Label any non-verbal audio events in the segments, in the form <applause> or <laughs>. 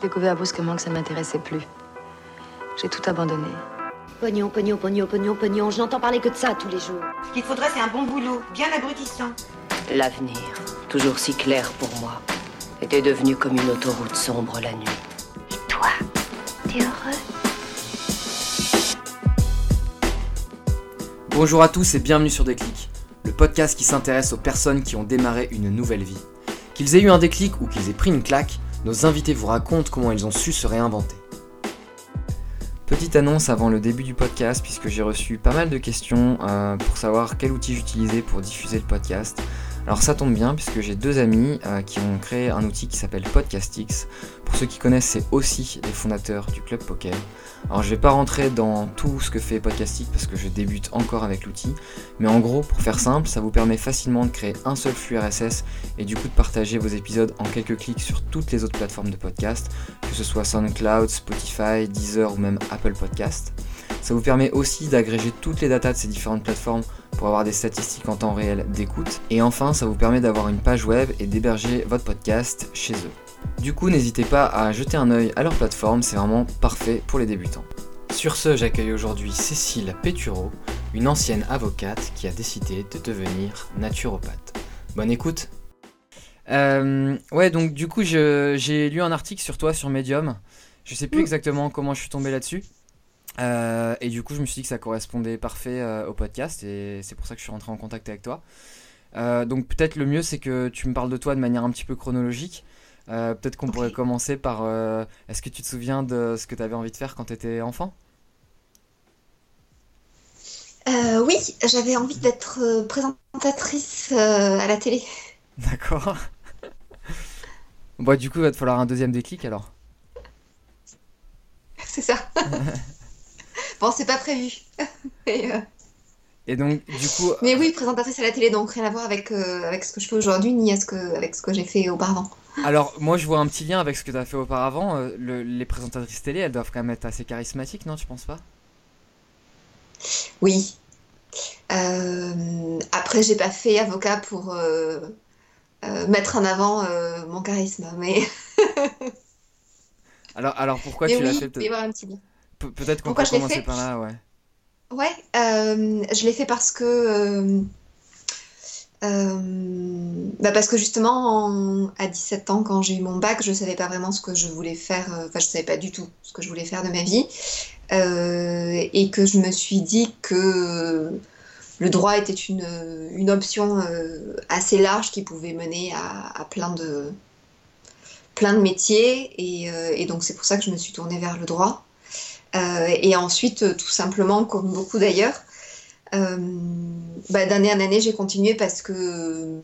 J'ai découvert brusquement que ça ne m'intéressait plus. J'ai tout abandonné. Pognon, pognon, pognon, pognon, pognon. Je n'entends parler que de ça tous les jours. Ce qu'il faudrait, c'est un bon boulot, bien abrutissant. L'avenir, toujours si clair pour moi, était devenu comme une autoroute sombre la nuit. Et toi, t'es heureux Bonjour à tous et bienvenue sur Déclic, le podcast qui s'intéresse aux personnes qui ont démarré une nouvelle vie. Qu'ils aient eu un déclic ou qu'ils aient pris une claque, nos invités vous racontent comment ils ont su se réinventer. Petite annonce avant le début du podcast, puisque j'ai reçu pas mal de questions euh, pour savoir quel outil j'utilisais pour diffuser le podcast. Alors ça tombe bien puisque j'ai deux amis euh, qui ont créé un outil qui s'appelle Podcastix. Pour ceux qui connaissent, c'est aussi les fondateurs du club poker. Alors je vais pas rentrer dans tout ce que fait Podcastix parce que je débute encore avec l'outil, mais en gros, pour faire simple, ça vous permet facilement de créer un seul flux RSS et du coup de partager vos épisodes en quelques clics sur toutes les autres plateformes de podcast, que ce soit SoundCloud, Spotify, Deezer ou même Apple Podcast. Ça vous permet aussi d'agréger toutes les datas de ces différentes plateformes pour avoir des statistiques en temps réel d'écoute. Et enfin, ça vous permet d'avoir une page web et d'héberger votre podcast chez eux. Du coup, n'hésitez pas à jeter un œil à leur plateforme, c'est vraiment parfait pour les débutants. Sur ce, j'accueille aujourd'hui Cécile Pétureau, une ancienne avocate qui a décidé de devenir naturopathe. Bonne écoute euh, Ouais, donc du coup, j'ai lu un article sur toi sur Medium. Je sais plus exactement comment je suis tombé là-dessus. Euh, et du coup, je me suis dit que ça correspondait parfait euh, au podcast et c'est pour ça que je suis rentré en contact avec toi. Euh, donc peut-être le mieux, c'est que tu me parles de toi de manière un petit peu chronologique. peut-être qu'on pourrait commencer par... Est-ce que tu te souviens de ce que tu avais envie de faire quand tu étais enfant Oui, j'avais envie d'être présentatrice à la télé. <laughs> D'accord. bon, du coup, il va te falloir un deuxième déclic alors. C'est ça. <laughs> Bon, c'est pas prévu. <laughs> Euh, Et, donc, du coup. Mais oui, présentatrice à la télé, donc rien à voir avec, euh, avec ce que je fais aujourd'hui, ni ce que, avec ce que j'ai fait auparavant. Alors, moi, je vois un petit lien avec ce que tu as fait auparavant. Euh, les présentatrices télé, elles doivent quand même être assez charismatiques, non Tu penses pas? Oui. après, j'ai pas fait avocat pour mettre en avant mon charisme, mais. <laughs> alors, alors, pourquoi tu l'as fait peut-être peut-être qu'on peut commencer par là, ouais. Ouais, euh, je l'ai fait parce que. Euh, euh, bah parce que justement, à 17 ans, quand j'ai eu mon bac, je ne savais pas vraiment ce que je voulais faire. Enfin, je ne savais pas du tout ce que je voulais faire de ma vie. et que je me suis dit que le droit était une, une option assez large qui pouvait mener à, plein, de, plein de métiers. Et, et donc, c'est pour ça que je me suis tournée vers le droit. Euh, et ensuite, euh, tout simplement, comme beaucoup d'ailleurs, euh, bah, d'année en année, j'ai continué parce que,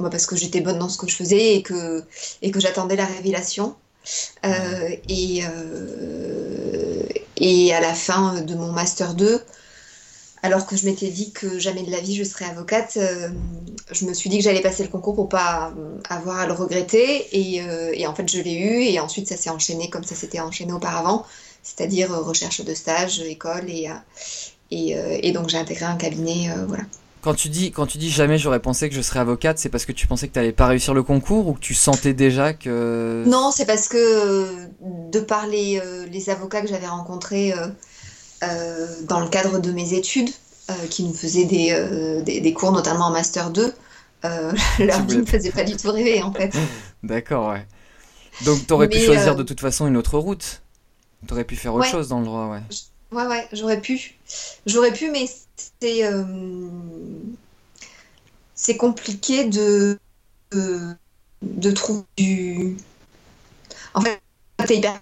bah, parce que j'étais bonne dans ce que je faisais et que, et que j'attendais la révélation. et, et à la fin de mon Master 2, alors que je m'étais dit que jamais de la vie je serais avocate, je me suis dit que j'allais passer le concours pour pas avoir à le regretter. Et, et en fait, je l'ai eu. Et ensuite, ça s'est enchaîné comme ça s'était enchaîné auparavant c'est-à-dire euh, recherche de stage, école, et, euh, euh, et, donc j'ai intégré un cabinet, voilà. Quand tu dis, quand tu dis jamais j'aurais pensé que je serais avocate, c'est parce que tu pensais que tu n'allais pas réussir le concours ou que tu sentais déjà que... Non, c'est parce que de par les, avocats que j'avais rencontrés dans le cadre de mes études, qui nous faisaient des, des, cours, notamment en Master 2, leur vie ne me faisait pas du tout rêver en fait. <laughs> D'accord, ouais. Donc tu aurais pu choisir de toute façon une autre route T'aurais pu faire autre chose dans le droit, ouais. Ouais, ouais, j'aurais pu. J'aurais pu, mais c'est. Euh, c'est compliqué de, de. trouver du. En fait, c'est hyper.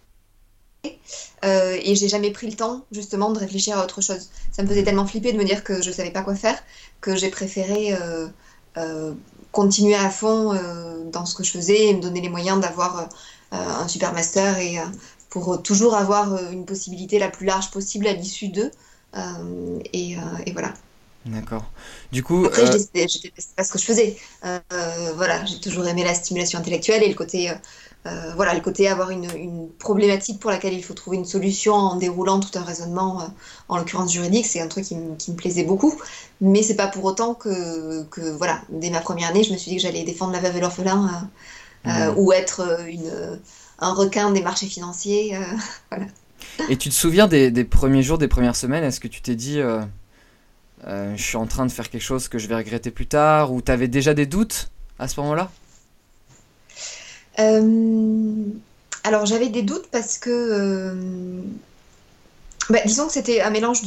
Euh, et j'ai jamais pris le temps justement de réfléchir à autre chose. Ça me faisait tellement flipper de me dire que je savais pas quoi faire que j'ai préféré euh, continuer à fond dans ce que je faisais et me donner les moyens d'avoir un super master et, pour euh, toujours avoir euh, une possibilité la plus large possible à l'issue d'eux. Euh, et, voilà. D'accord. Du coup. Après, c'était pas ce que je faisais. voilà, j'ai toujours aimé la stimulation intellectuelle et le côté. voilà, le côté avoir une, problématique pour laquelle il faut trouver une solution en déroulant tout un raisonnement, en l'occurrence juridique, c'est un truc qui, me plaisait beaucoup. Mais c'est pas pour autant que, que, voilà, dès ma première année, je me suis dit que j'allais défendre la veuve et l'orphelin ou être une un requin des marchés financiers. <laughs> voilà. Et tu te souviens des, des, premiers jours, des premières semaines Est-ce que tu t'es dit, je suis en train de faire quelque chose que je vais regretter plus tard Ou tu avais déjà des doutes à ce moment-là? Alors j'avais des doutes parce que, euh, bah, disons que c'était un mélange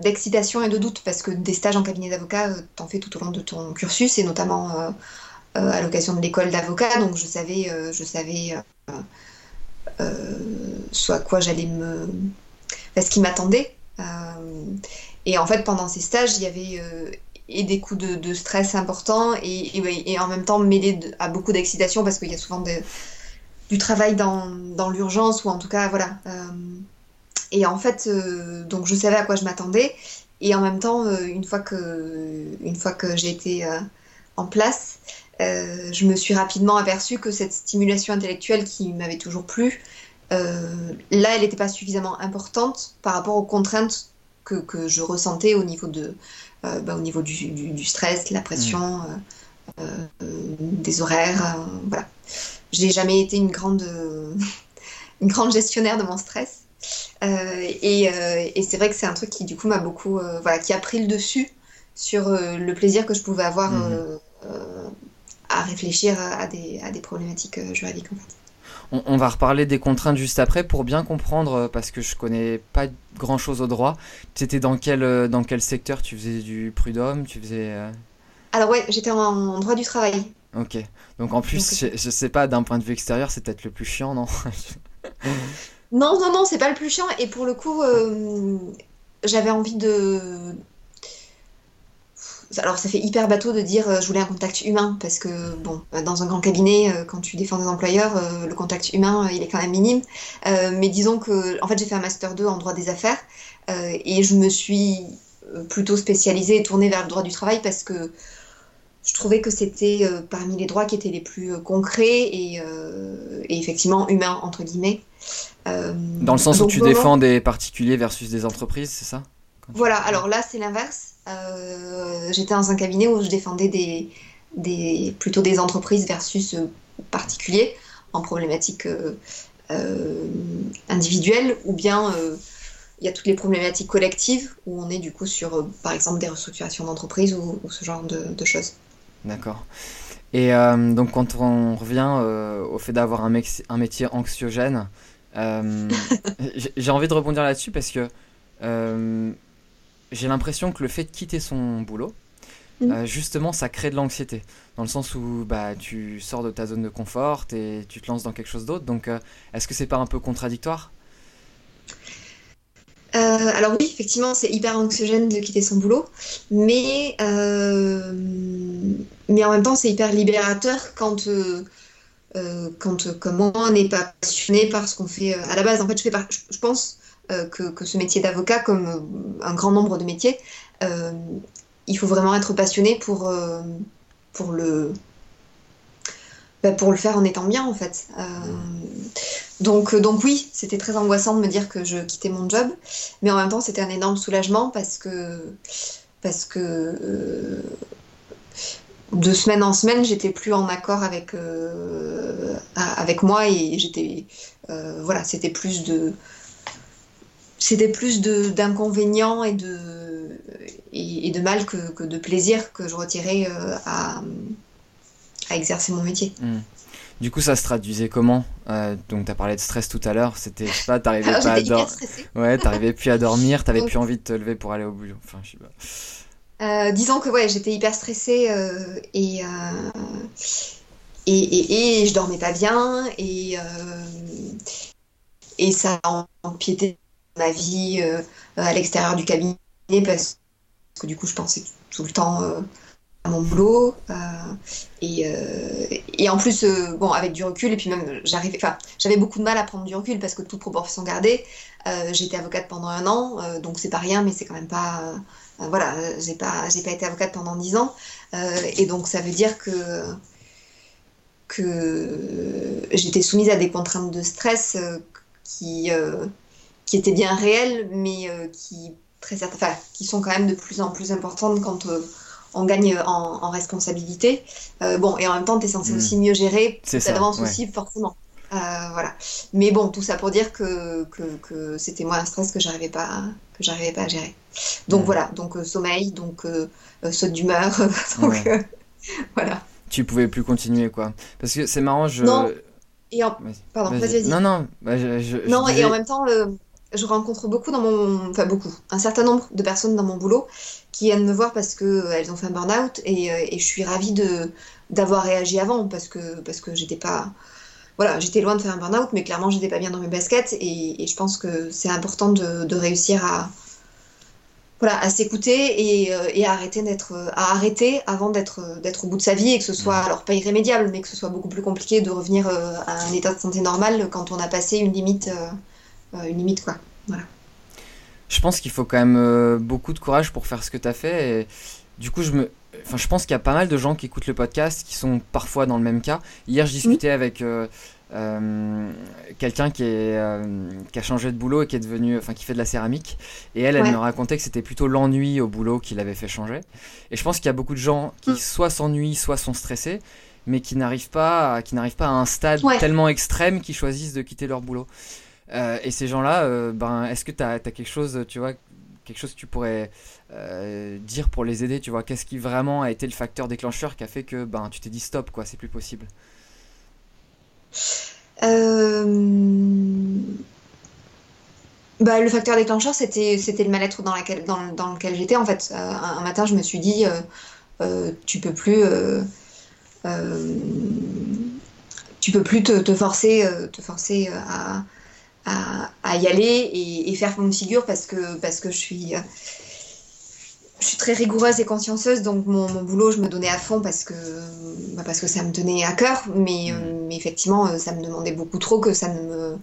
d'excitation et de doute parce que des stages en cabinet d'avocat, euh, t'en fais tout au long de ton cursus et notamment euh, à l'occasion de l'école d'avocat, donc je savais, je savais soit quoi j'allais me, ce qui m'attendait. et en fait pendant ces stages, il y avait et des coups de, stress importants et, en même temps mêlés à beaucoup d'excitation parce qu'il y a souvent du travail dans, l'urgence ou en tout cas voilà. Euh, et en fait, euh, donc je savais à quoi je m'attendais et en même temps, euh, une fois que une fois que j'ai été en place, je me suis rapidement aperçue que cette stimulation intellectuelle qui m'avait toujours plu, là, elle n'était pas suffisamment importante par rapport aux contraintes que, que je ressentais au niveau de bah, au niveau du, du, stress, la pression, mmh. des horaires, voilà j'ai jamais été une grande, <laughs> une grande gestionnaire de mon stress. Euh, et, euh, et c'est vrai que c'est un truc qui du coup m'a beaucoup, euh, voilà, qui a pris le dessus sur le plaisir que je pouvais avoir mhm. À réfléchir à des, à des problématiques juridiques en fait. On, on, va reparler des contraintes juste après pour bien comprendre, parce que je connais pas grand chose au droit. C'était dans quel, dans quel secteur? Tu faisais du prud'homme Tu faisais. Alors, ouais, j'étais en droit du travail. Ok. Donc en plus, je, sais pas, d'un point de vue extérieur, c'est peut-être le plus chiant, non? <laughs> Non, non, non, c'est pas le plus chiant. Et pour le coup, euh, j'avais envie de. Alors, ça fait hyper bateau de dire euh, je voulais un contact humain, parce que, bon, dans un grand cabinet, euh, quand tu défends des employeurs, le contact humain, il est quand même minime. mais disons que, en fait, j'ai fait un Master 2 en droit des affaires, et je me suis plutôt spécialisée et tournée vers le droit du travail parce que je trouvais que c'était euh, parmi les droits qui étaient les plus euh, concrets euh, et, effectivement humains, entre guillemets. Dans le sens où tu défends des particuliers versus des entreprises, c'est ça? Voilà, alors là c'est l'inverse. J'étais dans un cabinet où je défendais des, des, plutôt des entreprises versus particuliers en problématiques individuelles ou bien il y a toutes les problématiques collectives où on est du coup sur, par exemple, des restructurations d'entreprise ou, ce genre de choses. D'accord. Et euh, donc quand on revient euh, au fait d'avoir un, un, métier anxiogène, euh, <laughs> j'ai envie de rebondir là-dessus parce que j'ai l'impression que le fait de quitter son boulot, mm. justement, ça crée de l'anxiété. Dans le sens où bah, tu sors de ta zone de confort et tu te lances dans quelque chose d'autre. Donc est-ce que c'est pas un peu contradictoire? Euh, alors oui, effectivement, c'est hyper anxiogène de quitter son boulot, mais, euh, mais en même temps, c'est hyper libérateur quand, euh, quand on n'est pas passionné par ce qu'on fait à la base. En fait, je, fais je pense que, que, ce métier d'avocat, comme un grand nombre de métiers, il faut vraiment être passionné pour, pour le bah, pour le faire en étant bien en fait. Euh, donc, euh, donc oui, c'était très angoissant de me dire que je quittais mon job, mais en même temps c'était un énorme soulagement parce que parce que euh, de semaine en semaine j'étais plus en accord avec avec moi et j'étais voilà c'était plus de c'était plus d'inconvénients et de et, de mal que, que, de plaisir que je retirais à à exercer mon métier. Hmm. Du coup, ça se traduisait comment? Euh, Donc, tu as parlé de stress tout à l'heure. C'était, je sais pas, t'arrivais pas à dormir. Ouais, t'arrivais plus à dormir, t'avais plus envie de te lever pour aller au boulot. Enfin, je sais pas. Euh, disons que ouais, j'étais hyper stressée euh, et, et, et, et, je dormais pas bien et, et ça empiétait ma vie à l'extérieur du cabinet parce que du coup, je pensais tout le temps mon boulot. Euh, et, euh, et, en plus, euh, bon, avec du recul, et puis même, j'arrivais, enfin, j'avais beaucoup de mal à prendre du recul parce que toute proportion gardée, j'étais avocate pendant un an, donc c'est pas rien, mais c'est quand même pas. voilà, j'ai pas, j'ai pas été avocate pendant dix ans, et donc ça veut dire que que j'étais soumise à des contraintes de stress qui, qui étaient bien réelles, mais qui, très, enfin, qui sont quand même de plus en plus importantes quand on gagne en, responsabilité. Euh, bon, et en même temps, tu es censé hmm. aussi mieux gérer, ça avance aussi forcément. voilà. Mais bon, tout ça pour dire que, que, que c'était moi un stress que j'arrivais pas, que j'arrivais pas à gérer. Donc voilà, donc sommeil, donc saute d'humeur, <laughs> donc voilà. Tu pouvais plus continuer quoi. Parce que c'est marrant, je. Non. Et en... Pardon, vas-y, vas-y. non, non. Bah, je, non, et en même temps, je rencontre beaucoup dans mon. Enfin, beaucoup. Un certain nombre de personnes dans mon boulot qui viennent me voir parce qu'elles ont fait un burn-out et, et, je suis ravie de d'avoir réagi avant parce que, parce que j'étais pas. Voilà, j'étais loin de faire un burn-out, mais clairement, j'étais pas bien dans mes baskets et, et je pense que c'est important de, de réussir à voilà, à s'écouter et, euh, et, à arrêter d'être à arrêter avant d'être d'être au bout de sa vie et que ce soit alors pas irrémédiable mais que ce soit beaucoup plus compliqué de revenir euh, à un état de santé normal quand on a passé une limite euh, une limite quoi voilà je pense qu'il faut quand même beaucoup de courage pour faire ce que tu as fait et du coup je me enfin je pense qu'il y a pas mal de gens qui écoutent le podcast qui sont parfois dans le même cas hier je discutais avec euh, quelqu'un qui, est, euh, qui a changé de boulot et qui est devenu, enfin qui fait de la céramique. Et elle, elle me racontait que c'était plutôt l'ennui au boulot qui l'avait fait changer. Et je pense qu'il y a beaucoup de gens qui mm. soit s'ennuient, soit sont stressés, mais qui n'arrivent pas, à, qui n'arrivent pas à un stade tellement extrême qu'ils choisissent de quitter leur boulot. Euh, et ces gens-là, ben, est-ce que tu as, quelque chose, tu vois, quelque chose que tu pourrais dire pour les aider, tu vois, qu'est-ce qui vraiment a été le facteur déclencheur qui a fait que ben tu t'es dit stop, quoi, c'est plus possible? Euh, bah, le facteur déclencheur, c'était, le mal-être dans, dans, lequel j'étais. En fait, euh, un, matin, je me suis dit, euh, tu peux plus, tu peux plus te, forcer, te forcer à, à, à y aller et, et, faire une figure parce que, parce que je suis je suis très rigoureuse et consciencieuse, donc mon, boulot, je me donnais à fond parce que, bah, parce que ça me tenait à cœur. Mais, euh, mm. mais, effectivement, euh, ça me demandait beaucoup trop que ça ne me,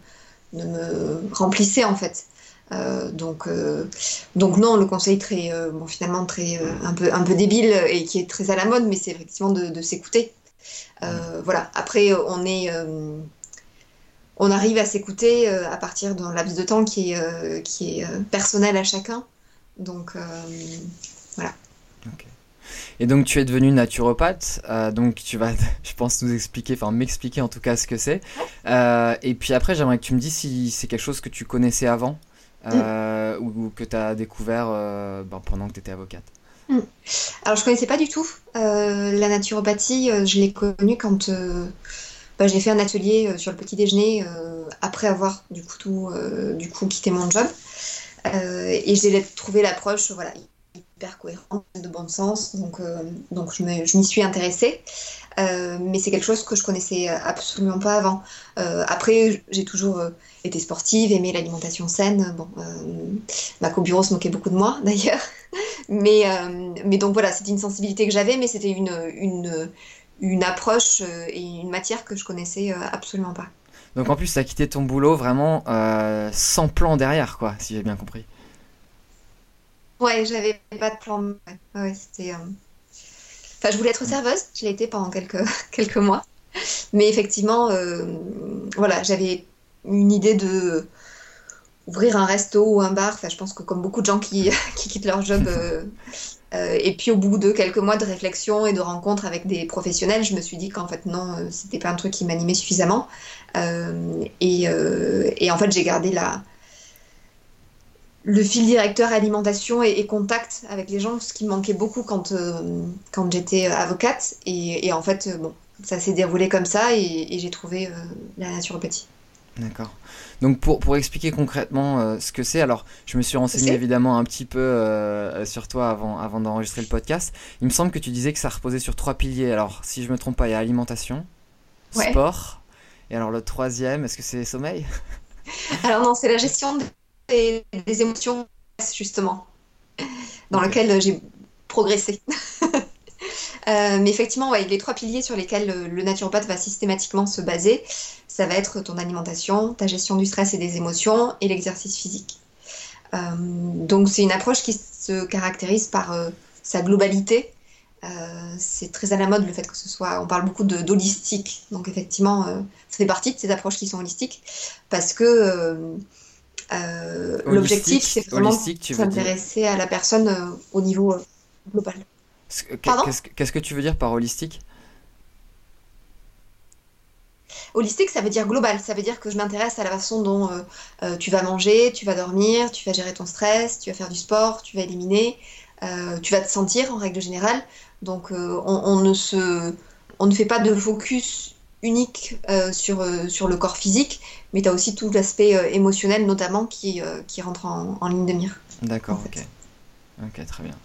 ne me remplissait en fait. Euh, donc, donc non, le conseil très, bon, finalement très un peu un peu débile et qui est très à la mode, mais c'est effectivement de, de s'écouter. Mm. voilà. Après, on est on arrive à s'écouter à partir d'un laps de temps qui est, qui est personnel à chacun. Donc euh, voilà. Et donc tu es devenu naturopathe, euh, donc tu vas, <laughs> je pense, nous expliquer, enfin m'expliquer en tout cas ce que c'est. Euh, et puis après, j'aimerais que tu me dises si c'est quelque chose que tu connaissais avant mm. ou, que tu as découvert ben, pendant que tu étais avocate. Mm. Alors je connaissais pas du tout la naturopathie, je l'ai connue quand ben, j'ai fait un atelier sur le petit déjeuner après avoir du coup, tout, du coup quitté mon job. Euh, et j'ai trouvé l'approche voilà, hyper cohérente, de bon sens, donc, euh, donc je m'y suis intéressée. Euh, mais c'est quelque chose que je connaissais absolument pas avant. après, j'ai toujours été sportive, aimé l'alimentation saine. Bon, ma co-bureau se moquait beaucoup de moi <laughs> d'ailleurs. mais, mais donc voilà, c'était une sensibilité que j'avais, mais c'était une, une approche et une matière que je connaissais absolument pas. Donc en plus, tu as quitté ton boulot vraiment euh, sans plan derrière, quoi, si j'ai bien compris. Ouais, j'avais pas de plan. Ouais, c'était. Euh, enfin, je voulais être serveuse, je l'ai été pendant quelques, <laughs> quelques mois. Mais effectivement, euh, voilà, j'avais une idée de ouvrir un resto ou un bar. Enfin, je pense que comme beaucoup de gens qui, <laughs> qui quittent leur job euh, et puis au bout de quelques mois de réflexion et de rencontres avec des professionnels, je me suis dit qu'en fait non, euh, c'était pas un truc qui m'animait suffisamment. Euh, et, en fait, j'ai gardé la, le fil directeur alimentation et, contact avec les gens, ce qui me manquait beaucoup quand, quand j'étais avocate. Et, et, en fait, bon, ça s'est déroulé comme ça et, j'ai trouvé la naturopathie. D'accord. Donc pour, pour expliquer concrètement euh, ce que c'est, alors je me suis renseigné évidemment un petit peu euh, sur toi avant, avant d'enregistrer le podcast. Il me semble que tu disais que ça reposait sur trois piliers. Alors si je me trompe pas, il y a alimentation, sport, et alors le troisième, est-ce que c'est sommeil? <laughs> Alors non, c'est la gestion des, des émotions justement, dans lequel j'ai progressé. <laughs> Euh, mais effectivement, ouais, les trois piliers sur lesquels le, naturopathe va systématiquement se baser, ça va être ton alimentation, ta gestion du stress et des émotions et l'exercice physique. Euh, donc c'est une approche qui se caractérise par euh, sa globalité. c'est très à la mode le fait que ce soit, on parle beaucoup d'holistique, donc effectivement, ça fait partie de ces approches qui sont holistiques, parce que l'objectif c'est vraiment s'intéresser à la personne au niveau global. Qu'est-ce que tu veux dire par holistique? Holistique, ça veut dire global. Ça veut dire que je m'intéresse à la façon dont euh, euh, tu vas manger, tu vas dormir, tu vas gérer ton stress, tu vas faire du sport, tu vas éliminer, euh, tu vas te sentir en règle générale. Donc on, on ne se, on ne fait pas de focus unique sur, sur le corps physique, mais tu as aussi tout l'aspect émotionnel notamment qui, qui rentre en, en ligne de mire. D'accord, en fait. ok. Ok, très bien.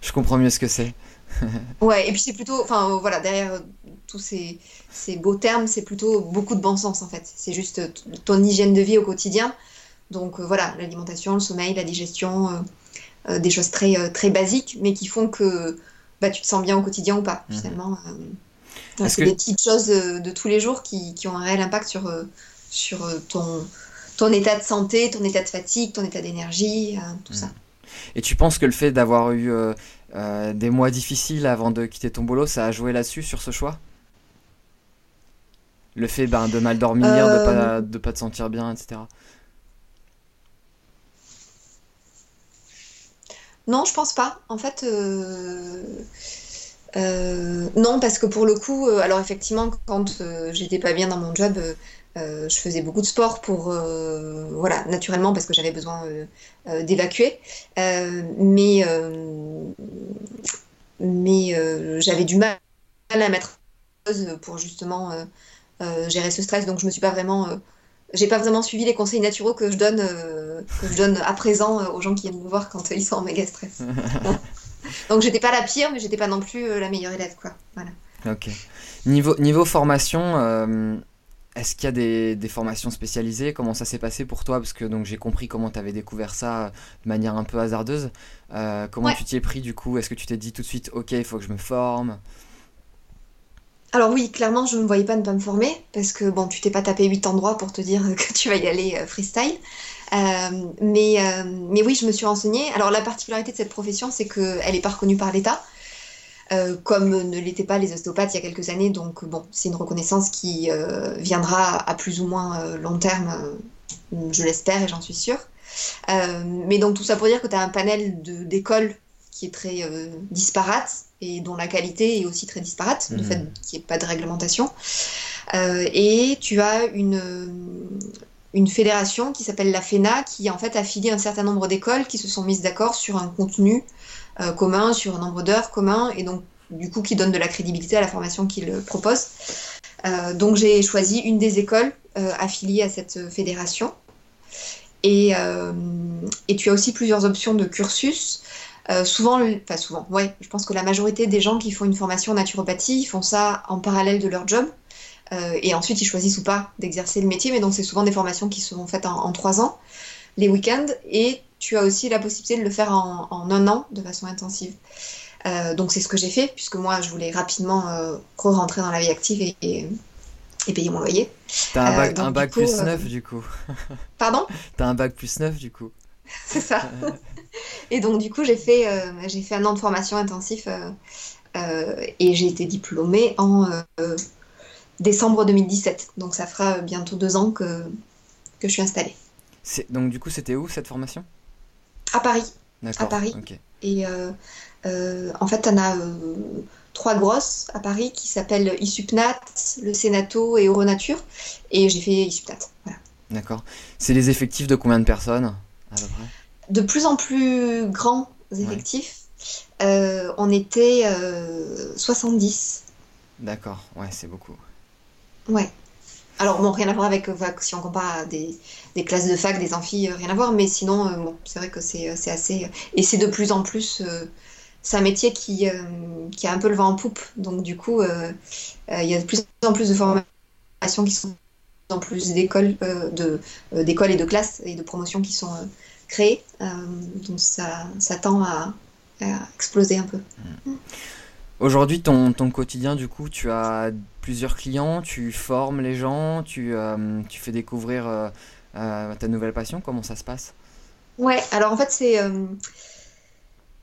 Je comprends mieux ce que c'est. <laughs> Ouais, et puis c'est plutôt, enfin euh, voilà, derrière euh, tous ces, ces beaux termes, c'est plutôt beaucoup de bon sens en fait. C'est juste ton hygiène de vie au quotidien. Donc euh, voilà, l'alimentation, le sommeil, la digestion, euh, euh, des choses très, très basiques, mais qui font que bah, tu te sens bien au quotidien ou pas, Mhm. finalement. c'est que- des petites choses de tous les jours qui, qui ont un réel impact sur, sur ton, ton état de santé, ton état de fatigue, ton état d'énergie, tout ça. Et tu penses que le fait d'avoir eu euh, euh, des mois difficiles avant de quitter ton boulot, ça a joué là-dessus, sur ce choix? Le fait ben, de mal dormir, de Euh, pas, de pas te sentir bien, etc. Non, je pense pas. En fait, euh, euh, non, parce que pour le coup, euh, alors effectivement, quand euh, j'étais pas bien dans mon job, euh, je faisais beaucoup de sport pour, euh, voilà, naturellement, parce que j'avais besoin euh, d'évacuer. Mais mais j'avais du mal à mettre pour justement gérer ce stress. Donc je me suis pas vraiment, j'ai pas vraiment suivi les conseils naturaux que je donne, que je donne à présent aux gens qui viennent me voir quand ils sont en méga stress. <laughs> Donc j'étais pas la pire, mais j'étais pas non plus la meilleure élève, quoi. Voilà. Ok. Niveau, niveau formation, est-ce qu'il y a des, des formations spécialisées? Comment ça s'est passé pour toi? Parce que donc j'ai compris comment tu avais découvert ça euh, de manière un peu hasardeuse. Euh, comment Ouais. tu t'y es pris du coup? Est-ce que tu t'es dit tout de suite, ok, il faut que je me forme? Alors oui, clairement, je ne me voyais pas ne pas me former, parce que bon, tu t'es pas tapé 8 endroits pour te dire <laughs> que tu vas y aller euh, freestyle. Euh, mais, euh, mais oui, je me suis renseignée. Alors la particularité de cette profession, c'est qu'elle n'est pas reconnue par l'État, euh, comme ne l'étaient pas les ostéopathes il y a quelques années. Donc bon, c'est une reconnaissance qui euh, viendra à plus ou moins euh, long terme, je l'espère et j'en suis sûre. Mais donc tout ça pour dire que tu as un panel d'écoles qui est très euh, disparate et dont la qualité est aussi très disparate, du Mhm. fait qu'il n'y ait pas de réglementation. Euh, et tu as une, une fédération qui s'appelle la FENA qui en fait affilie un certain nombre d'écoles qui se sont mises d'accord sur un contenu euh, commun, sur un nombre d'heures commun, et donc du coup qui donne de la crédibilité à la formation qu'ils proposent. Euh, donc j'ai choisi une des écoles euh, affiliées à cette fédération. Et, euh, et tu as aussi plusieurs options de cursus. Euh, souvent, enfin souvent, ouais, je pense que la majorité des gens qui font une formation en naturopathie, ils font ça en parallèle de leur job. Euh, et ensuite, ils choisissent ou pas d'exercer le métier. Mais donc, c'est souvent des formations qui sont faites en, en trois ans, les week-ends. Et tu as aussi la possibilité de le faire en, en un an de façon intensive. Euh, donc, c'est ce que j'ai fait, puisque moi, je voulais rapidement euh, re-rentrer dans la vie active et, et- et payer mon loyer. T'as un Euh, bac, donc, un bac coup, plus euh, 9 du coup. <laughs> Pardon? T'as un bac plus 9 du coup. <laughs> C'est ça. <laughs> Et donc, du coup, j'ai fait, j'ai fait un an de formation intensif et j'ai été diplômée en décembre 2017. Donc, ça fera bientôt deux ans que, que je suis installée. Donc du coup, c'était où cette formation? À Paris. D'accord. Paris. Et euh, euh, en fait, on a euh, trois grosses à Paris qui s'appellent Isupnat, le Sénato et Euronature. Et j'ai fait Isupnat. Voilà. D'accord. C'est les effectifs de combien de personnes à peu près? de plus en plus grands effectifs. Euh, on était euh, 70. D'accord. Ouais, c'est beaucoup. Ouais. Alors, bon, rien à voir avec, enfin, si on compare à des, classes de fac, des amphis, euh, rien à voir, mais sinon, euh, bon, c'est vrai que c'est assez. Et c'est de plus en plus. euh, c'est un métier qui, euh, a un peu le vent en poupe. Donc, du coup, euh, euh, il y a de plus en plus de formations qui sont de plus en plus d'écoles euh, de, euh, d'écoles et de classes et de promotions qui sont euh, créées. Euh, donc, ça, tend à, exploser un peu. Aujourd'hui, ton quotidien, du coup, tu as plusieurs clients, tu formes les gens, tu, euh, tu fais découvrir euh, euh, ta nouvelle passion. Comment ça se passe? Ouais, alors en fait, c'est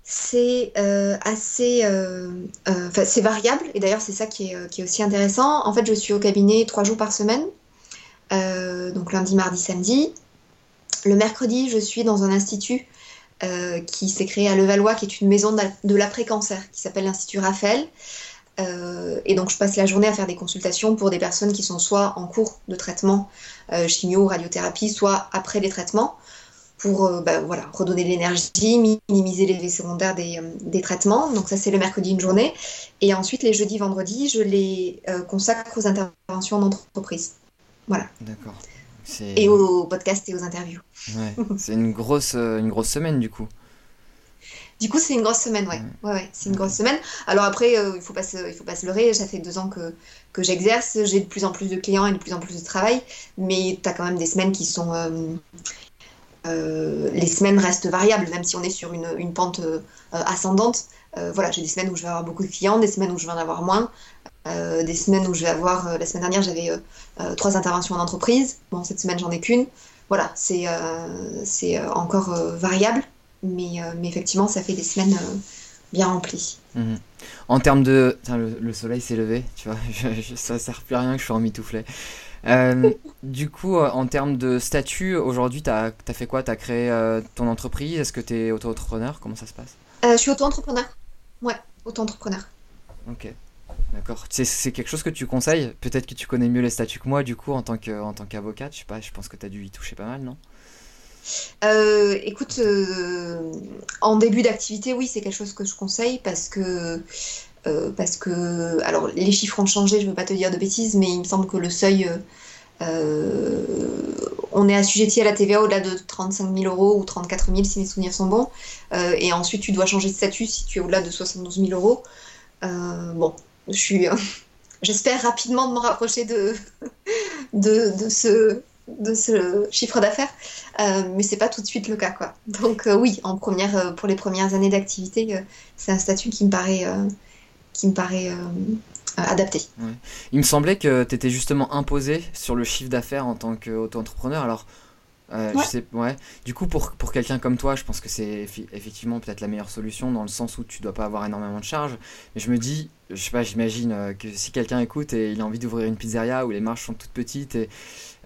c'est assez c'est variable et d'ailleurs c'est ça qui est, qui est aussi intéressant. En fait, je suis au cabinet trois jours par semaine, donc lundi, mardi, samedi. Le mercredi, je suis dans un institut qui s'est créé à Levallois, qui est une maison de l'après-cancer, qui s'appelle l'Institut Raphaël. Euh, et donc, je passe la journée à faire des consultations pour des personnes qui sont soit en cours de traitement, euh, chimio, radiothérapie, soit après les traitements, pour euh, bah, voilà, redonner de l'énergie, minimiser les effets secondaires des, des, traitements. Donc, ça, c'est le mercredi une journée. Et ensuite, les jeudis, vendredis, je les consacre aux interventions d'entreprise. Voilà. D'accord. Et aux podcasts et aux interviews. Ouais. c'est une grosse, une grosse semaine, du coup. Du coup, c'est une grosse semaine, ouais. Ouais, ouais c'est une grosse semaine. Alors après, euh, il faut pas se, il faut pas se leurrer. Ça fait deux ans que, que j'exerce. J'ai de plus en plus de clients et de plus en plus de travail. Mais tu as quand même des semaines qui sont. Euh, euh, les semaines restent variables, même si on est sur une, une pente ascendante. voilà, j'ai des semaines où je vais avoir beaucoup de clients, des semaines où je vais en avoir moins. des semaines où je vais avoir. la semaine dernière, j'avais trois interventions en entreprise. Bon, cette semaine, j'en ai qu'une. Voilà, c'est c'est encore variable. Euh, mais, effectivement, ça fait des semaines euh, bien remplies. Mhm. En termes de. le, soleil s'est levé, tu vois, <laughs> ça sert plus à rien que je suis en mitouflet. Euh, <laughs> du coup, en termes de statut, aujourd'hui, tu as, fait quoi? Tu as créé ton entreprise? Est-ce que tu es auto-entrepreneur? Comment ça se passe? Je suis auto-entrepreneur. Ouais, auto-entrepreneur. Ok, d'accord. C'est quelque chose que tu conseilles? Peut-être que tu connais mieux les statuts que moi, du coup, en tant qu'avocat. Je sais pas, je pense que tu as dû y toucher pas mal, non? Euh, écoute, euh, en début d'activité, oui, c'est quelque chose que je conseille parce que, euh, parce que, alors les chiffres ont changé, je ne veux pas te dire de bêtises, mais il me semble que le seuil, on est assujetti à la TVA au-delà de 35 000 euros ou 34 000 si mes souvenirs sont bons, et ensuite tu dois changer de statut si tu es au-delà de 72 000 euros. bon, je suis, <laughs> j'espère rapidement de me rapprocher de, <laughs> ce de ce chiffre d'affaires, euh, mais c'est pas tout de suite le cas quoi. Donc euh, oui, en première, euh, pour les premières années d'activité, c'est un statut qui me paraît, qui me paraît adapté. Il me semblait que tu étais justement imposé sur le chiffre d'affaires en tant qu'auto-entrepreneur. Alors ouais. Je sais, ouais. Du coup, pour, pour quelqu'un comme toi, je pense que c'est effectivement peut-être la meilleure solution dans le sens où tu dois pas avoir énormément de charges. Mais je me dis, je sais pas, j'imagine que si quelqu'un écoute et il a envie d'ouvrir une pizzeria où les marges sont toutes petites et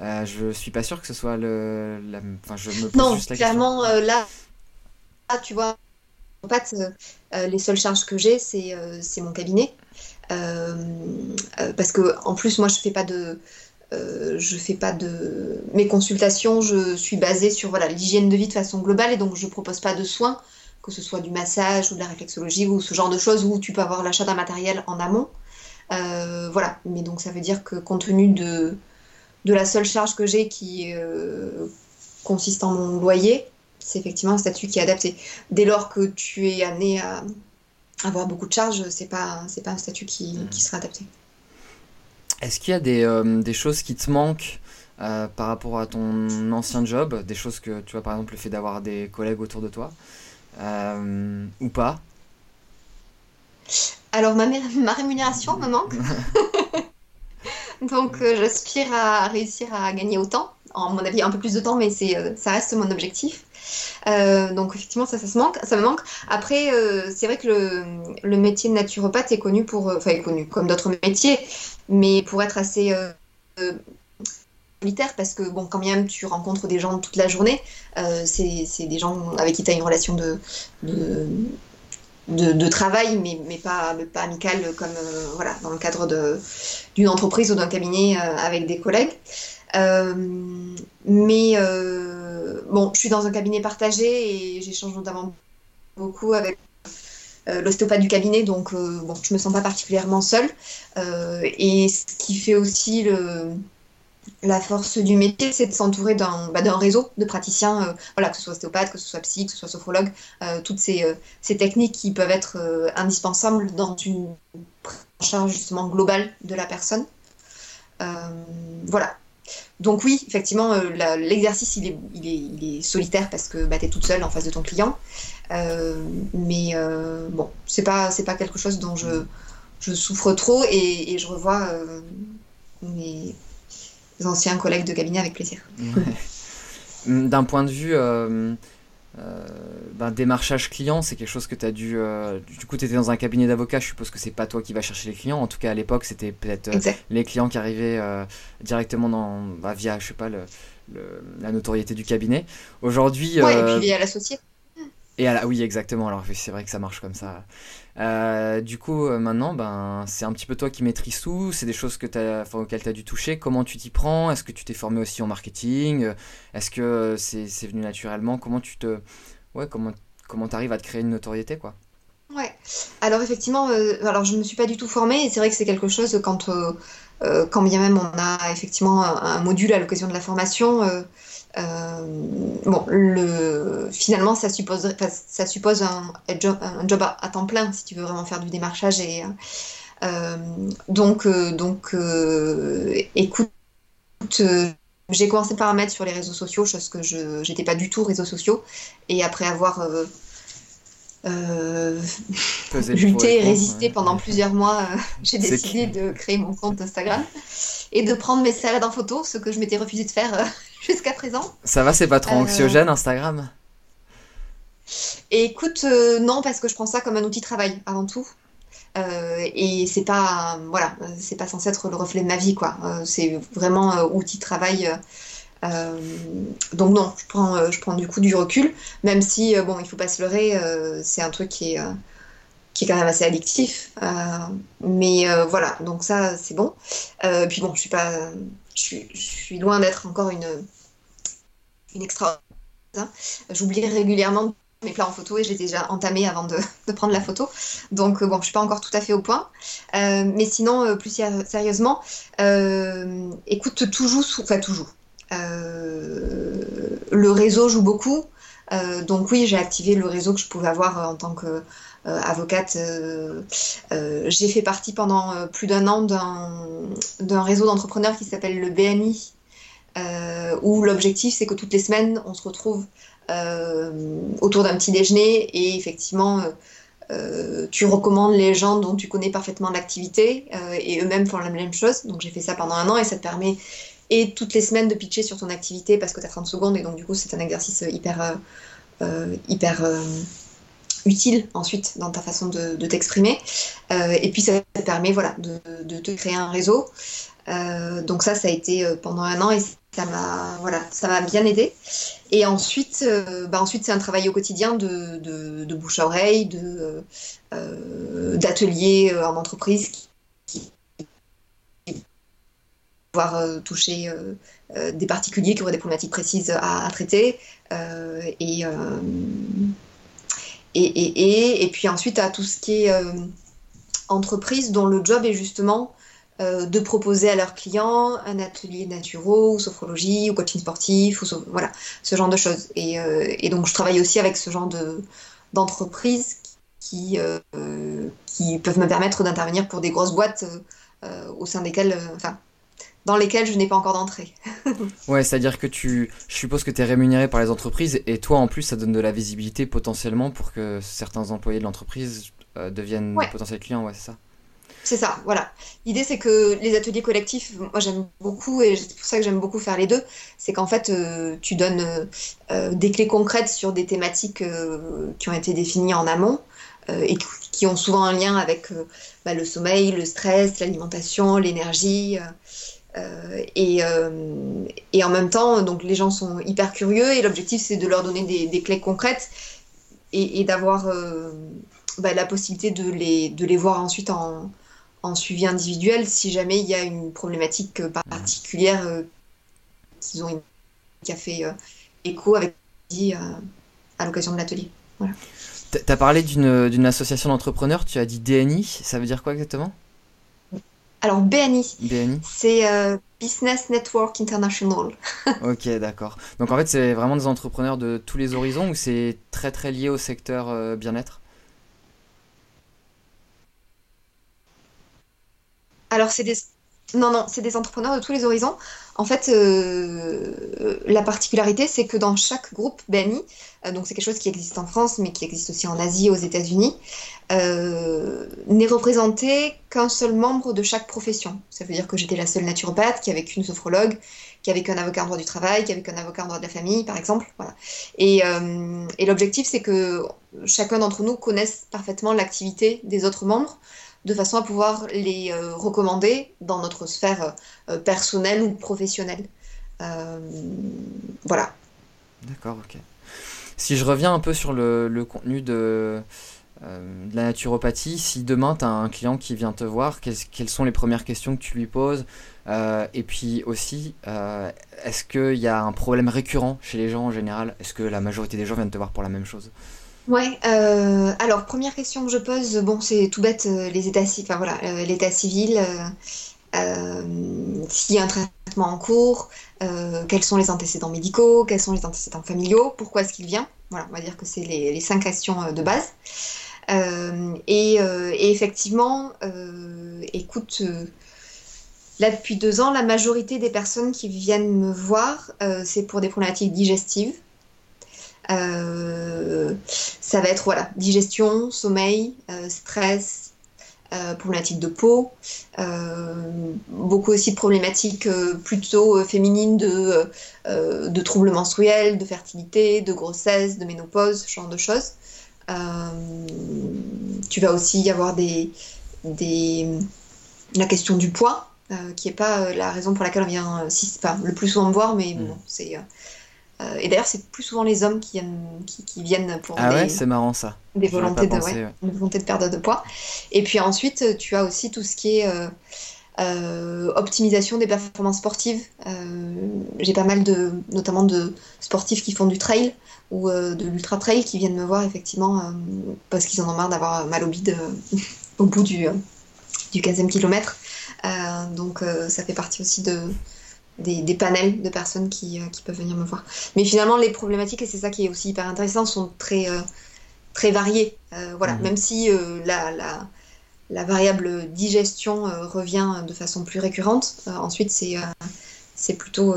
euh, je suis pas sûr que ce soit le. Enfin, je me pose non, juste la clairement, euh, là, tu vois, en fait, euh, les seules charges que j'ai, c'est mon cabinet. parce que, en plus, moi, je fais pas de. Je fais pas de. Mes consultations, je suis basée sur voilà l'hygiène de vie de façon globale et donc je propose pas de soins, que ce soit du massage ou de la réflexologie ou ce genre de choses où tu peux avoir l'achat d'un matériel en amont. voilà, mais donc ça veut dire que compte tenu de, de la seule charge que j'ai qui euh, consiste en mon loyer, c'est effectivement un statut qui est adapté. Dès lors que tu es amené à avoir beaucoup de charges, c'est pas c'est pas un statut qui, mmh. qui sera adapté. Est-ce qu'il y a des, euh, des, choses qui te manquent euh, par rapport à ton ancien job, des choses que tu vois par exemple le fait d'avoir des collègues autour de toi ou pas? Alors ma, ma rémunération me manque. <laughs> Donc euh, j'aspire à réussir à gagner autant. En mon avis, un peu plus de temps, mais euh, ça reste mon objectif. Euh, donc effectivement, ça, se manque, ça me manque. Après, c'est vrai que le, métier de naturopathe est connu pour, enfin est connu comme d'autres métiers, mais pour être assez solitaire parce que bon, quand même, tu rencontres des gens toute la journée. c'est, des gens avec qui tu as une relation de, de travail, mais, mais, pas, pas amical comme euh, voilà, dans le cadre d'une entreprise ou d'un cabinet euh, avec des collègues. Euh, mais bon, je suis dans un cabinet partagé et j'échange notamment beaucoup avec l'ostéopathe du cabinet, donc bon, je me sens pas particulièrement seule. et ce qui fait aussi la force du métier, c'est de s'entourer d'un bah, réseau de praticiens, euh, voilà, que ce soit ostéopathe, que ce soit psy, que ce soit sophrologue, euh, toutes ces, euh, ces, techniques qui peuvent être indispensables dans une charge justement globale de la personne. voilà. Donc oui, effectivement, l'exercice, il est, solitaire parce que bah, tu es toute seule en face de ton client. mais bon, c'est pas, pas quelque chose dont je, souffre trop et, je revois mes anciens collègues de cabinet avec plaisir. D'un point de vue euh, euh, ben, démarchage client, c'est quelque chose que tu as dû. Euh, du coup, tu étais dans un cabinet d'avocats, je suppose que c'est pas toi qui vas chercher les clients. En tout cas, à l'époque, c'était peut-être les clients qui arrivaient directement dans, bah, via, je sais pas, le, la notoriété du cabinet. Aujourd'hui. Ouais, et puis via l'associé. Et à la... oui, exactement. Alors c'est vrai que ça marche comme ça. Euh, du coup, euh, maintenant, ben, c'est un petit peu toi qui maîtrises tout. C'est des choses que as, enfin, auxquelles tu as dû toucher. Comment tu t'y prends? Est-ce que tu t'es formé aussi en marketing? Est-ce que c'est venu naturellement? Comment tu te, ouais, comment comment t'arrives à te créer une notoriété, quoi? Ouais. Alors effectivement, euh, alors je ne me suis pas du tout formée et c'est vrai que c'est quelque chose quand, quand bien même on a effectivement un, module à l'occasion de la formation. Bon, le, finalement, ça suppose, ça suppose un, job, un job à, temps plein si tu veux vraiment faire du démarchage. Et, donc, donc écoute, j'ai commencé par mettre sur les réseaux sociaux, chose que je n'étais pas du tout réseaux sociaux. Et après avoir euh, euh, lutté et résisté pendant plusieurs mois, euh, <laughs> j'ai décidé de créer mon compte Instagram et de prendre mes salades en photo, ce que je m'étais refusé de faire jusqu'à présent. Ça va, c'est pas trop anxiogène Instagram? Et Écoute, non, parce que je prends ça comme un outil de travail avant tout. Euh, et c'est pas voilà, c'est pas censé être le reflet de ma vie quoi. Euh, c'est vraiment euh, outil de travail. donc non, je prends, je prends du coup du recul, même si bon, il faut pas se leurrer, c'est un truc qui est qui est quand même assez addictif. mais voilà, donc ça c'est bon. puis bon, je suis pas, je suis, loin d'être encore une une extra. Hein. J'oublie régulièrement mes plats en photo et je déjà entamés avant <laughs> de, prendre la photo. Donc euh, bon, je suis pas encore tout à fait au point. Euh, mais sinon, euh, plus sérieusement, écoute, tout joue, enfin tout le réseau joue beaucoup. donc oui, j'ai activé le réseau que je pouvais avoir en tant que avocate. j'ai fait partie pendant plus d'un an d'un réseau d'entrepreneurs qui s'appelle le BNI, où l'objectif c'est que toutes les semaines on se retrouve euh, autour d'un petit déjeuner et effectivement euh, euh, tu recommandes les gens dont tu connais parfaitement l'activité et eux-mêmes font la même chose. Donc j'ai fait ça pendant un an et ça te permet et toutes les semaines de pitcher sur ton activité parce que tu as 30 secondes et donc du coup c'est un exercice hyper, hyper utile ensuite dans ta façon de, t'exprimer. et puis ça te permet voilà, de, te créer un réseau. donc ça, ça a été pendant un an et ça m'a voilà, ça m'a bien aidé. Et ensuite, euh, bah ensuite c'est un travail au quotidien de, de, bouche à oreille, de euh, d'ateliers euh, en entreprise qui, qui pouvoir toucher des particuliers qui auraient des problématiques précises à, traiter et, et, et, et, puis ensuite à tout ce qui est entreprise dont le job est justement euh, de proposer à leurs clients un atelier naturo ou sophrologie ou coaching sportif ou voilà ce genre de choses. Et, euh, et, donc je travaille aussi avec ce genre de d'entreprises qui euh, qui peuvent me permettre d'intervenir pour des grosses boîtes au sein desquelles dans lesquelles je n'ai pas encore d'entrée. <laughs> ouais, c'est-à-dire que tu, je suppose que tu es rémunéré par les entreprises et toi en plus ça donne de la visibilité potentiellement pour que certains employés de l'entreprise deviennent des potentiels clients, ouais, c'est ça. C'est ça, voilà. L'idée, c'est que les ateliers collectifs, moi j'aime beaucoup, et c'est pour ça que j'aime beaucoup faire les deux, c'est qu'en fait, euh, tu donnes euh, euh, des clés concrètes sur des thématiques qui ont été définies en amont et qui ont souvent un lien avec bah, le sommeil, le stress, l'alimentation, l'énergie. Et, et, en même temps, donc les gens sont hyper curieux et l'objectif, c'est de leur donner des, clés concrètes et, d'avoir bah, la possibilité de les, de les voir ensuite en, suivi individuel si jamais il y a une problématique euh, particulière euh, qu'ils ont qui a fait euh, écho avec à l'occasion de l'atelier. Voilà. Tu as parlé d'une association d'entrepreneurs, tu as dit DNI, ça veut dire quoi exactement? Alors BNI, BNI. c'est Business Network International. <laughs> ok, d'accord. Donc en fait c'est vraiment des entrepreneurs de tous les horizons ou c'est très très lié au secteur bien-être? Alors, c'est des... Non, non, c'est des entrepreneurs de tous les horizons. En fait, euh, la particularité, c'est que dans chaque groupe BNI, euh, donc c'est quelque chose qui existe en France, mais qui existe aussi en Asie, aux États-Unis, euh, n'est représenté qu'un seul membre de chaque profession. Ça veut dire que j'étais la seule naturopathe, qui avait qu'une sophrologue, qui avait qu'un avocat en droit du travail, qui avait qu'un avocat en droit de la famille, par exemple. Et l'objectif, c'est que chacun d'entre nous connaisse parfaitement l'activité des autres membres de façon à pouvoir les euh, recommander dans notre sphère euh, personnelle ou professionnelle. Euh, voilà. D'accord, ok. Si je reviens un peu sur le, contenu de, la naturopathie, si demain tu as un client qui vient te voir, quelles, sont les premières questions que tu lui poses? Et puis aussi, est-ce qu'il y a un problème récurrent chez les gens en général? Est-ce que la majorité des gens viennent te voir pour la même chose? Ouais, euh, alors première question que je pose, bon c'est tout bête, les états enfin voilà, l'état civil, s'il y a un traitement en cours, quels sont les antécédents médicaux, quels sont les antécédents familiaux, pourquoi est-ce qu'il vient Voilà, on va dire que c'est les, cinq questions de base. Euh, et, euh, effectivement, euh, écoute, là depuis deux ans, la majorité des personnes qui viennent me voir, c'est pour des problématiques digestives. Ça va être voilà, digestion, sommeil, stress, euh, problématiques de peau, euh, beaucoup aussi de problématiques euh, plutôt féminines de, de, troubles menstruels, de fertilité, de grossesse, de ménopause, ce genre de choses. Euh, tu vas aussi y avoir des, des, la question du poids, euh, qui n'est pas euh, la raison pour laquelle on vient si, pas le plus souvent me voir, mais mm. bon, c'est. Et d'ailleurs, c'est plus souvent les hommes qui viennent, qui, qui viennent pour ah des, ouais, c'est marrant ça. Des volontés de, pensé, ouais, ouais. volonté de perte de poids. Et puis ensuite, tu as aussi tout ce qui est euh, optimisation des performances sportives. Euh, J'ai pas mal de, notamment de sportifs qui font du trail ou euh, de l'ultra trail qui viennent me voir effectivement euh, parce qu'ils en ont marre d'avoir mal au bide euh, <laughs> au bout du, du 15e kilomètre. donc ça fait partie aussi de, des, des, panels de personnes qui, qui, peuvent venir me voir. Mais finalement, les problématiques, et c'est ça qui est aussi hyper intéressant, sont très, très variées. voilà, mmh. même si la, la la variable digestion euh, revient de façon plus récurrente. Euh, ensuite, c'est euh, c'est plutôt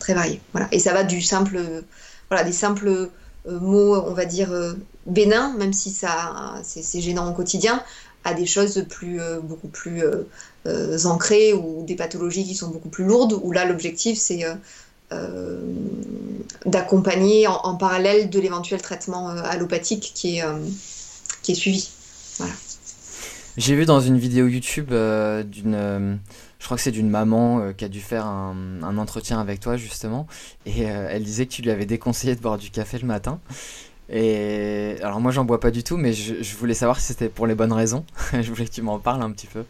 très varié. Voilà. Et ça va du simple, voilà, des simples mots, on va dire, bénins, même si ça c'est gênant au quotidien, à des choses plus, beaucoup plus ancrées ou des pathologies qui sont beaucoup plus lourdes, où là, l'objectif, c'est d'accompagner en, parallèle de l'éventuel traitement allopathique qui est, qui est suivi. J'ai vu dans une vidéo YouTube euh, d'une, euh, je crois que c'est d'une maman euh, qui a dû faire un, entretien avec toi justement, et elle disait que tu lui avais déconseillé de boire du café le matin. Et alors moi j'en bois pas du tout, mais je, je voulais savoir si c'était pour les bonnes raisons. <laughs> je voulais que tu m'en parles un petit peu.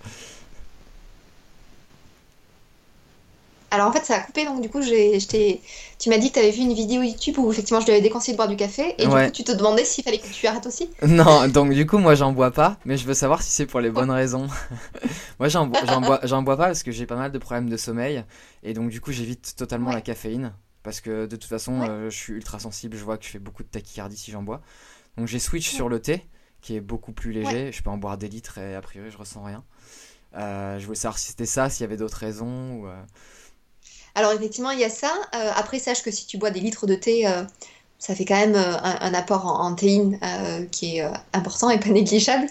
Alors en fait, ça a coupé, donc du coup, tu m'as dit que tu avais vu une vidéo YouTube où effectivement je lui avais déconseillé de boire du café, et ouais. du coup, tu te demandais s'il fallait que tu arrêtes aussi Non, donc du coup, moi j'en bois pas, mais je veux savoir si c'est pour les bonnes raisons. <laughs> moi j'en bois, bois, bois pas parce que j'ai pas mal de problèmes de sommeil, et donc du coup, j'évite totalement ouais. la caféine, parce que de toute façon, ouais. euh, je suis ultra sensible, je vois que je fais beaucoup de tachycardie si j'en bois. Donc j'ai switch sur le thé, qui est beaucoup plus léger, je peux en boire des litres et a priori je ressens rien. Euh, je voulais savoir si c'était ça, s'il y avait d'autres raisons. Ou, euh... Alors effectivement, il y a ça. Après, sache que si tu bois des litres de thé, ça fait quand même un, un, apport en, en théine qui est important et pas négligeable.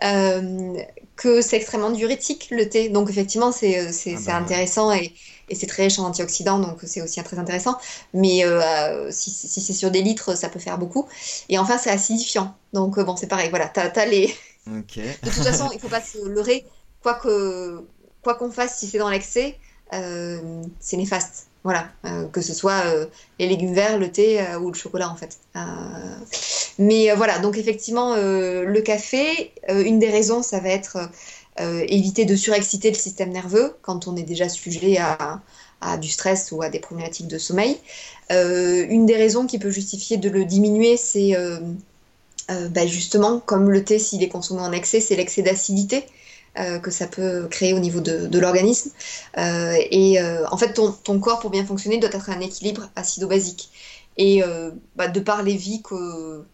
<laughs> que c'est extrêmement diurétique le thé. Donc effectivement, c'est ah bah, intéressant et, et c'est très riche en antioxydants, donc c'est aussi très intéressant. Mais euh, si, si c'est sur des litres, ça peut faire beaucoup. Et enfin, c'est acidifiant. Donc bon, c'est pareil, voilà, t'as as les... <laughs> Okay. De toute façon, il ne faut pas se leurrer. Quoi qu'on quoi qu'on fasse, si c'est dans l'excès, euh, c'est néfaste. Voilà, euh, que ce soit euh, les légumes verts, le thé ou le chocolat en fait. mais voilà, donc effectivement, le café, une des raisons, ça va être éviter de surexciter le système nerveux quand on est déjà sujet à, du stress ou à des problématiques de sommeil. Euh, une des raisons qui peut justifier de le diminuer, c'est euh, euh, bah justement, comme le thé, s'il est consommé en excès, c'est l'excès d'acidité. Euh, que ça peut créer au niveau de, l'organisme. Euh, et euh, en fait, ton, ton, corps, pour bien fonctionner, doit être un équilibre acido-basique. Et bah, de par les vies que...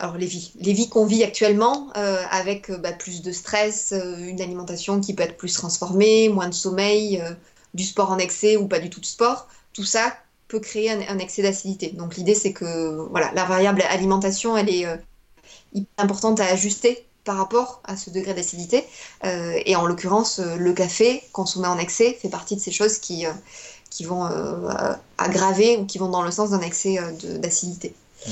Alors les vies, les vies qu'on vit actuellement, avec bah, plus de stress, une alimentation qui peut être plus transformée, moins de sommeil, du sport en excès ou pas du tout de sport, tout ça peut créer un, excès d'acidité. Donc l'idée, c'est que voilà, la variable alimentation, elle est importante à ajuster par rapport à ce degré d'acidité. Euh, et en l'occurrence, euh, le café consommé en excès fait partie de ces choses qui, euh, qui vont euh, aggraver ou qui vont dans le sens d'un excès euh, d'acidité. Mmh.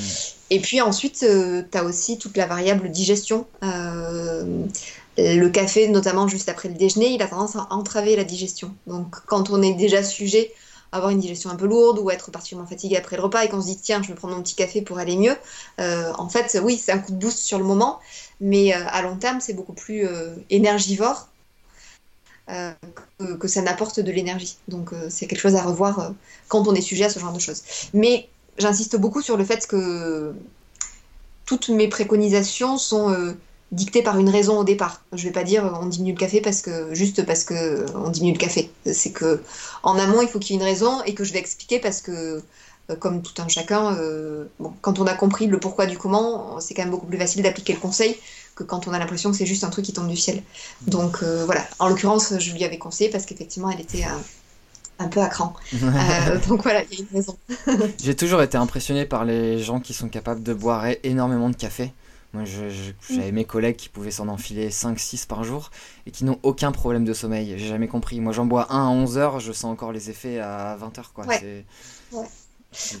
Et puis ensuite, euh, tu as aussi toute la variable digestion. le café, notamment juste après le déjeuner, il a tendance à entraver la digestion. Donc quand on est déjà sujet avoir une digestion un peu lourde ou être particulièrement fatigué après le repas et qu'on se dit tiens, je vais prendre mon petit café pour aller mieux. en fait, oui, c'est un coup de boost sur le moment, mais à long terme, c'est beaucoup plus énergivore que, que, ça n'apporte de l'énergie. Donc c'est quelque chose à revoir quand on est sujet à ce genre de choses. Mais j'insiste beaucoup sur le fait que toutes mes préconisations sont euh, dictées par une raison au départ. Je vais pas dire euh, on diminue le café parce que juste parce que euh, on diminue le café. C'est que en amont il faut qu'il y ait une raison et que je vais expliquer parce que comme tout un chacun, quand on a compris le pourquoi du comment, c'est quand même beaucoup plus facile d'appliquer le conseil que quand on a l'impression que c'est juste un truc qui tombe du ciel. Donc voilà, en l'occurrence, je lui avais conseillé parce qu'effectivement, elle était un peu à cran. <laughs> Euh, donc voilà, il y a une raison. <laughs> J'ai toujours été impressionné par les gens qui sont capables de boire énormément de café. Moi, j'avais mes collègues qui pouvaient s'en enfiler 5-6 par jour et qui n'ont aucun problème de sommeil. J'ai jamais compris. Moi, j'en bois un à 11 heures, je sens encore les effets à 20 heures. Quoi. Ouais.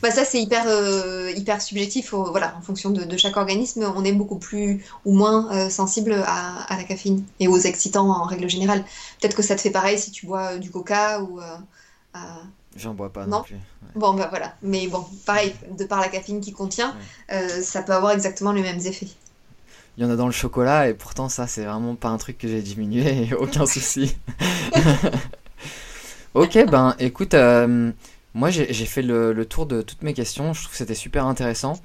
Bah ça c'est hyper euh, hyper subjectif voilà en fonction de, chaque organisme on est beaucoup plus ou moins euh, sensible à, la caféine et aux excitants en règle générale peut-être que ça te fait pareil si tu bois du coca ou J'en bois pas non, plus. Bon, bah voilà. Mais bon, pareil, de par la caféine qui contient, euh, ça peut avoir exactement les mêmes effets. Il y en a dans le chocolat et pourtant, ça, c'est vraiment pas un truc que j'ai diminué, <laughs> aucun <laughs> souci. <laughs> ok, ben écoute, euh, moi j'ai fait le, tour de toutes mes questions. Je trouve que c'était super intéressant.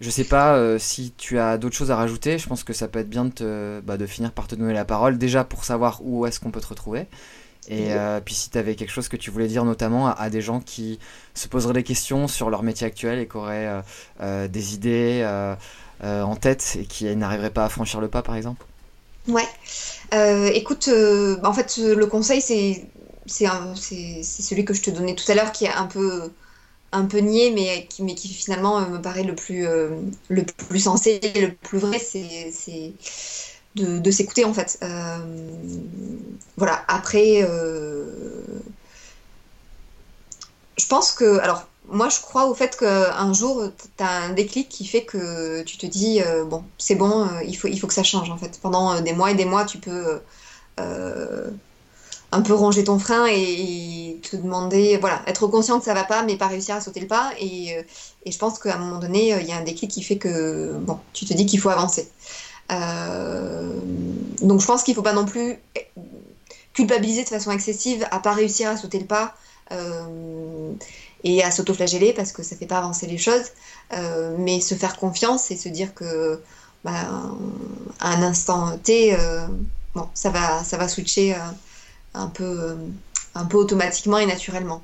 Je sais pas euh, si tu as d'autres choses à rajouter. Je pense que ça peut être bien de, te, bah, de finir par te donner la parole, déjà pour savoir où est-ce qu'on peut te retrouver. Et euh, puis si tu avais quelque chose que tu voulais dire notamment à, des gens qui se poseraient des questions sur leur métier actuel et qui auraient euh, euh, des idées en tête et qui n'arriveraient pas à franchir le pas par exemple? Ouais. écoute, en fait le conseil c'est c'est celui que je te donnais tout à l'heure qui est un peu un peu niais mais qui, mais qui finalement me paraît le plus, le plus sensé, le plus vrai, c'est de, s'écouter en fait. Euh, voilà, après, euh, je pense que, alors, moi je crois au fait qu'un jour, tu as un déclic qui fait que tu te dis, euh, bon, c'est bon, il, faut, que ça change en fait. Pendant des mois et des mois, tu peux un peu ranger ton frein et, te demander, voilà, être conscient que ça va pas, mais pas réussir à sauter le pas. Et, et je pense qu'à un moment donné, il y a un déclic qui fait que, bon, tu te dis qu'il faut avancer. Euh, donc je pense qu'il ne faut pas non plus culpabiliser de façon excessive à pas réussir à sauter le pas euh, et à s'autoflageller parce que ça ne fait pas avancer les choses, euh, mais se faire confiance et se dire que bah, à un instant T, ça va, ça switcher un peu, un peu automatiquement et naturellement.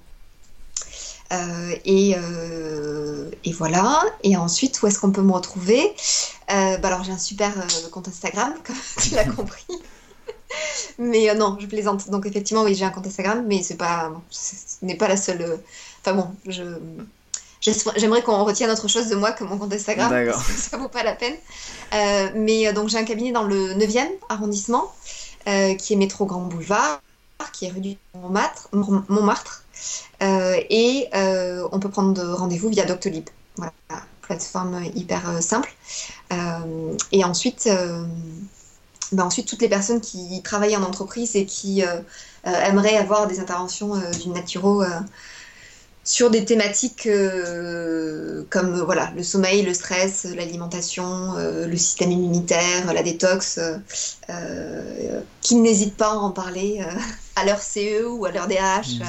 Euh, et, euh, et, voilà. Et ensuite, où est-ce qu'on peut me retrouver? Euh, bah Alors, j'ai un super compte Instagram, <laughs> comme tu l'as <laughs> compris. mais non, je plaisante. Donc, effectivement, oui, j'ai un compte Instagram, mais c'est pas, ce n'est pas la seule. Enfin bon, je. J'aimerais qu'on retienne autre chose de moi que mon compte Instagram, parce que ça vaut pas la peine. mais donc j'ai un cabinet dans le 9e arrondissement, qui est métro Grand Boulevard, qui est rue du Montmartre, Montmartre et euh, on peut prendre rendez-vous via Doctolib. Voilà, plateforme hyper euh, simple. et ensuite, ben ensuite, toutes les personnes qui travaillent en entreprise et qui aimeraient avoir des interventions d'une naturo sur des thématiques comme le sommeil, le stress, l'alimentation, le système immunitaire, la détox, qui n'hésitent pas à en parler à leur CE ou à leur DH. Euh,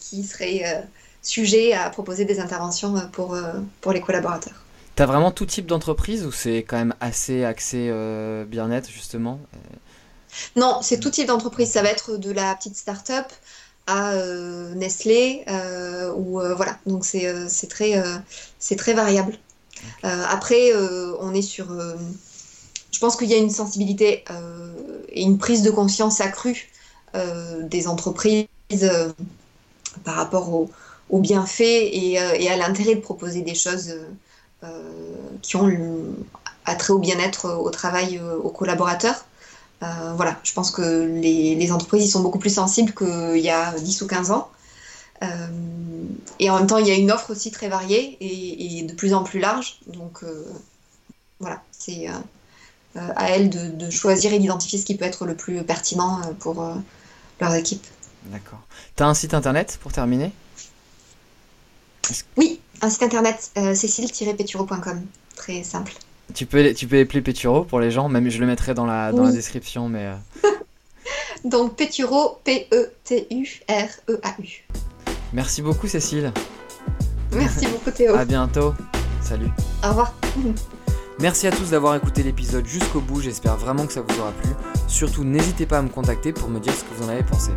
qui serait euh, sujet à proposer des interventions euh, pour, pour les collaborateurs. Tu as vraiment tout type d'entreprise ou c'est quand même assez axé bien-être justement Non, c'est tout type d'entreprise. Ça va être de la petite start-up à Nestlé ou voilà. Donc c'est très, c'est très variable. après, on est sur. je pense qu'il y a une sensibilité et une prise de conscience accrue des entreprises euh, par rapport au, au bienfait et, euh, et, à l'intérêt de proposer des choses euh, qui ont attrait au bien-être au travail aux collaborateurs. voilà, je pense que les, entreprises y sont beaucoup plus sensibles qu'il y a 10 ou 15 ans. et en même temps, il y a une offre aussi très variée et, de plus en plus large. Donc voilà, c'est à elles de, choisir et d'identifier ce qui peut être le plus pertinent pour leurs équipes. D'accord. T'as un site internet pour terminer? Oui, un site internet, euh, cécile-péturo.com. Très simple. Tu peux, tu peux appeler Péturo pour les gens, même je le mettrai dans la, dans la description, mais... euh, <laughs> Donc Péturo, E P-E-T-U-R-E-A-U. Merci beaucoup Cécile. Merci beaucoup <laughs> Théo. À bientôt. Salut. Au revoir. <laughs> Merci à tous d'avoir écouté l'épisode jusqu'au bout, j'espère vraiment que ça vous aura plu. Surtout n'hésitez pas à me contacter pour me dire ce que vous en avez pensé.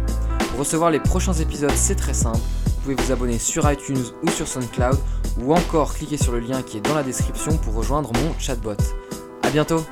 Pour recevoir les prochains épisodes, c'est très simple. Vous pouvez vous abonner sur iTunes ou sur SoundCloud ou encore cliquer sur le lien qui est dans la description pour rejoindre mon chatbot. A bientôt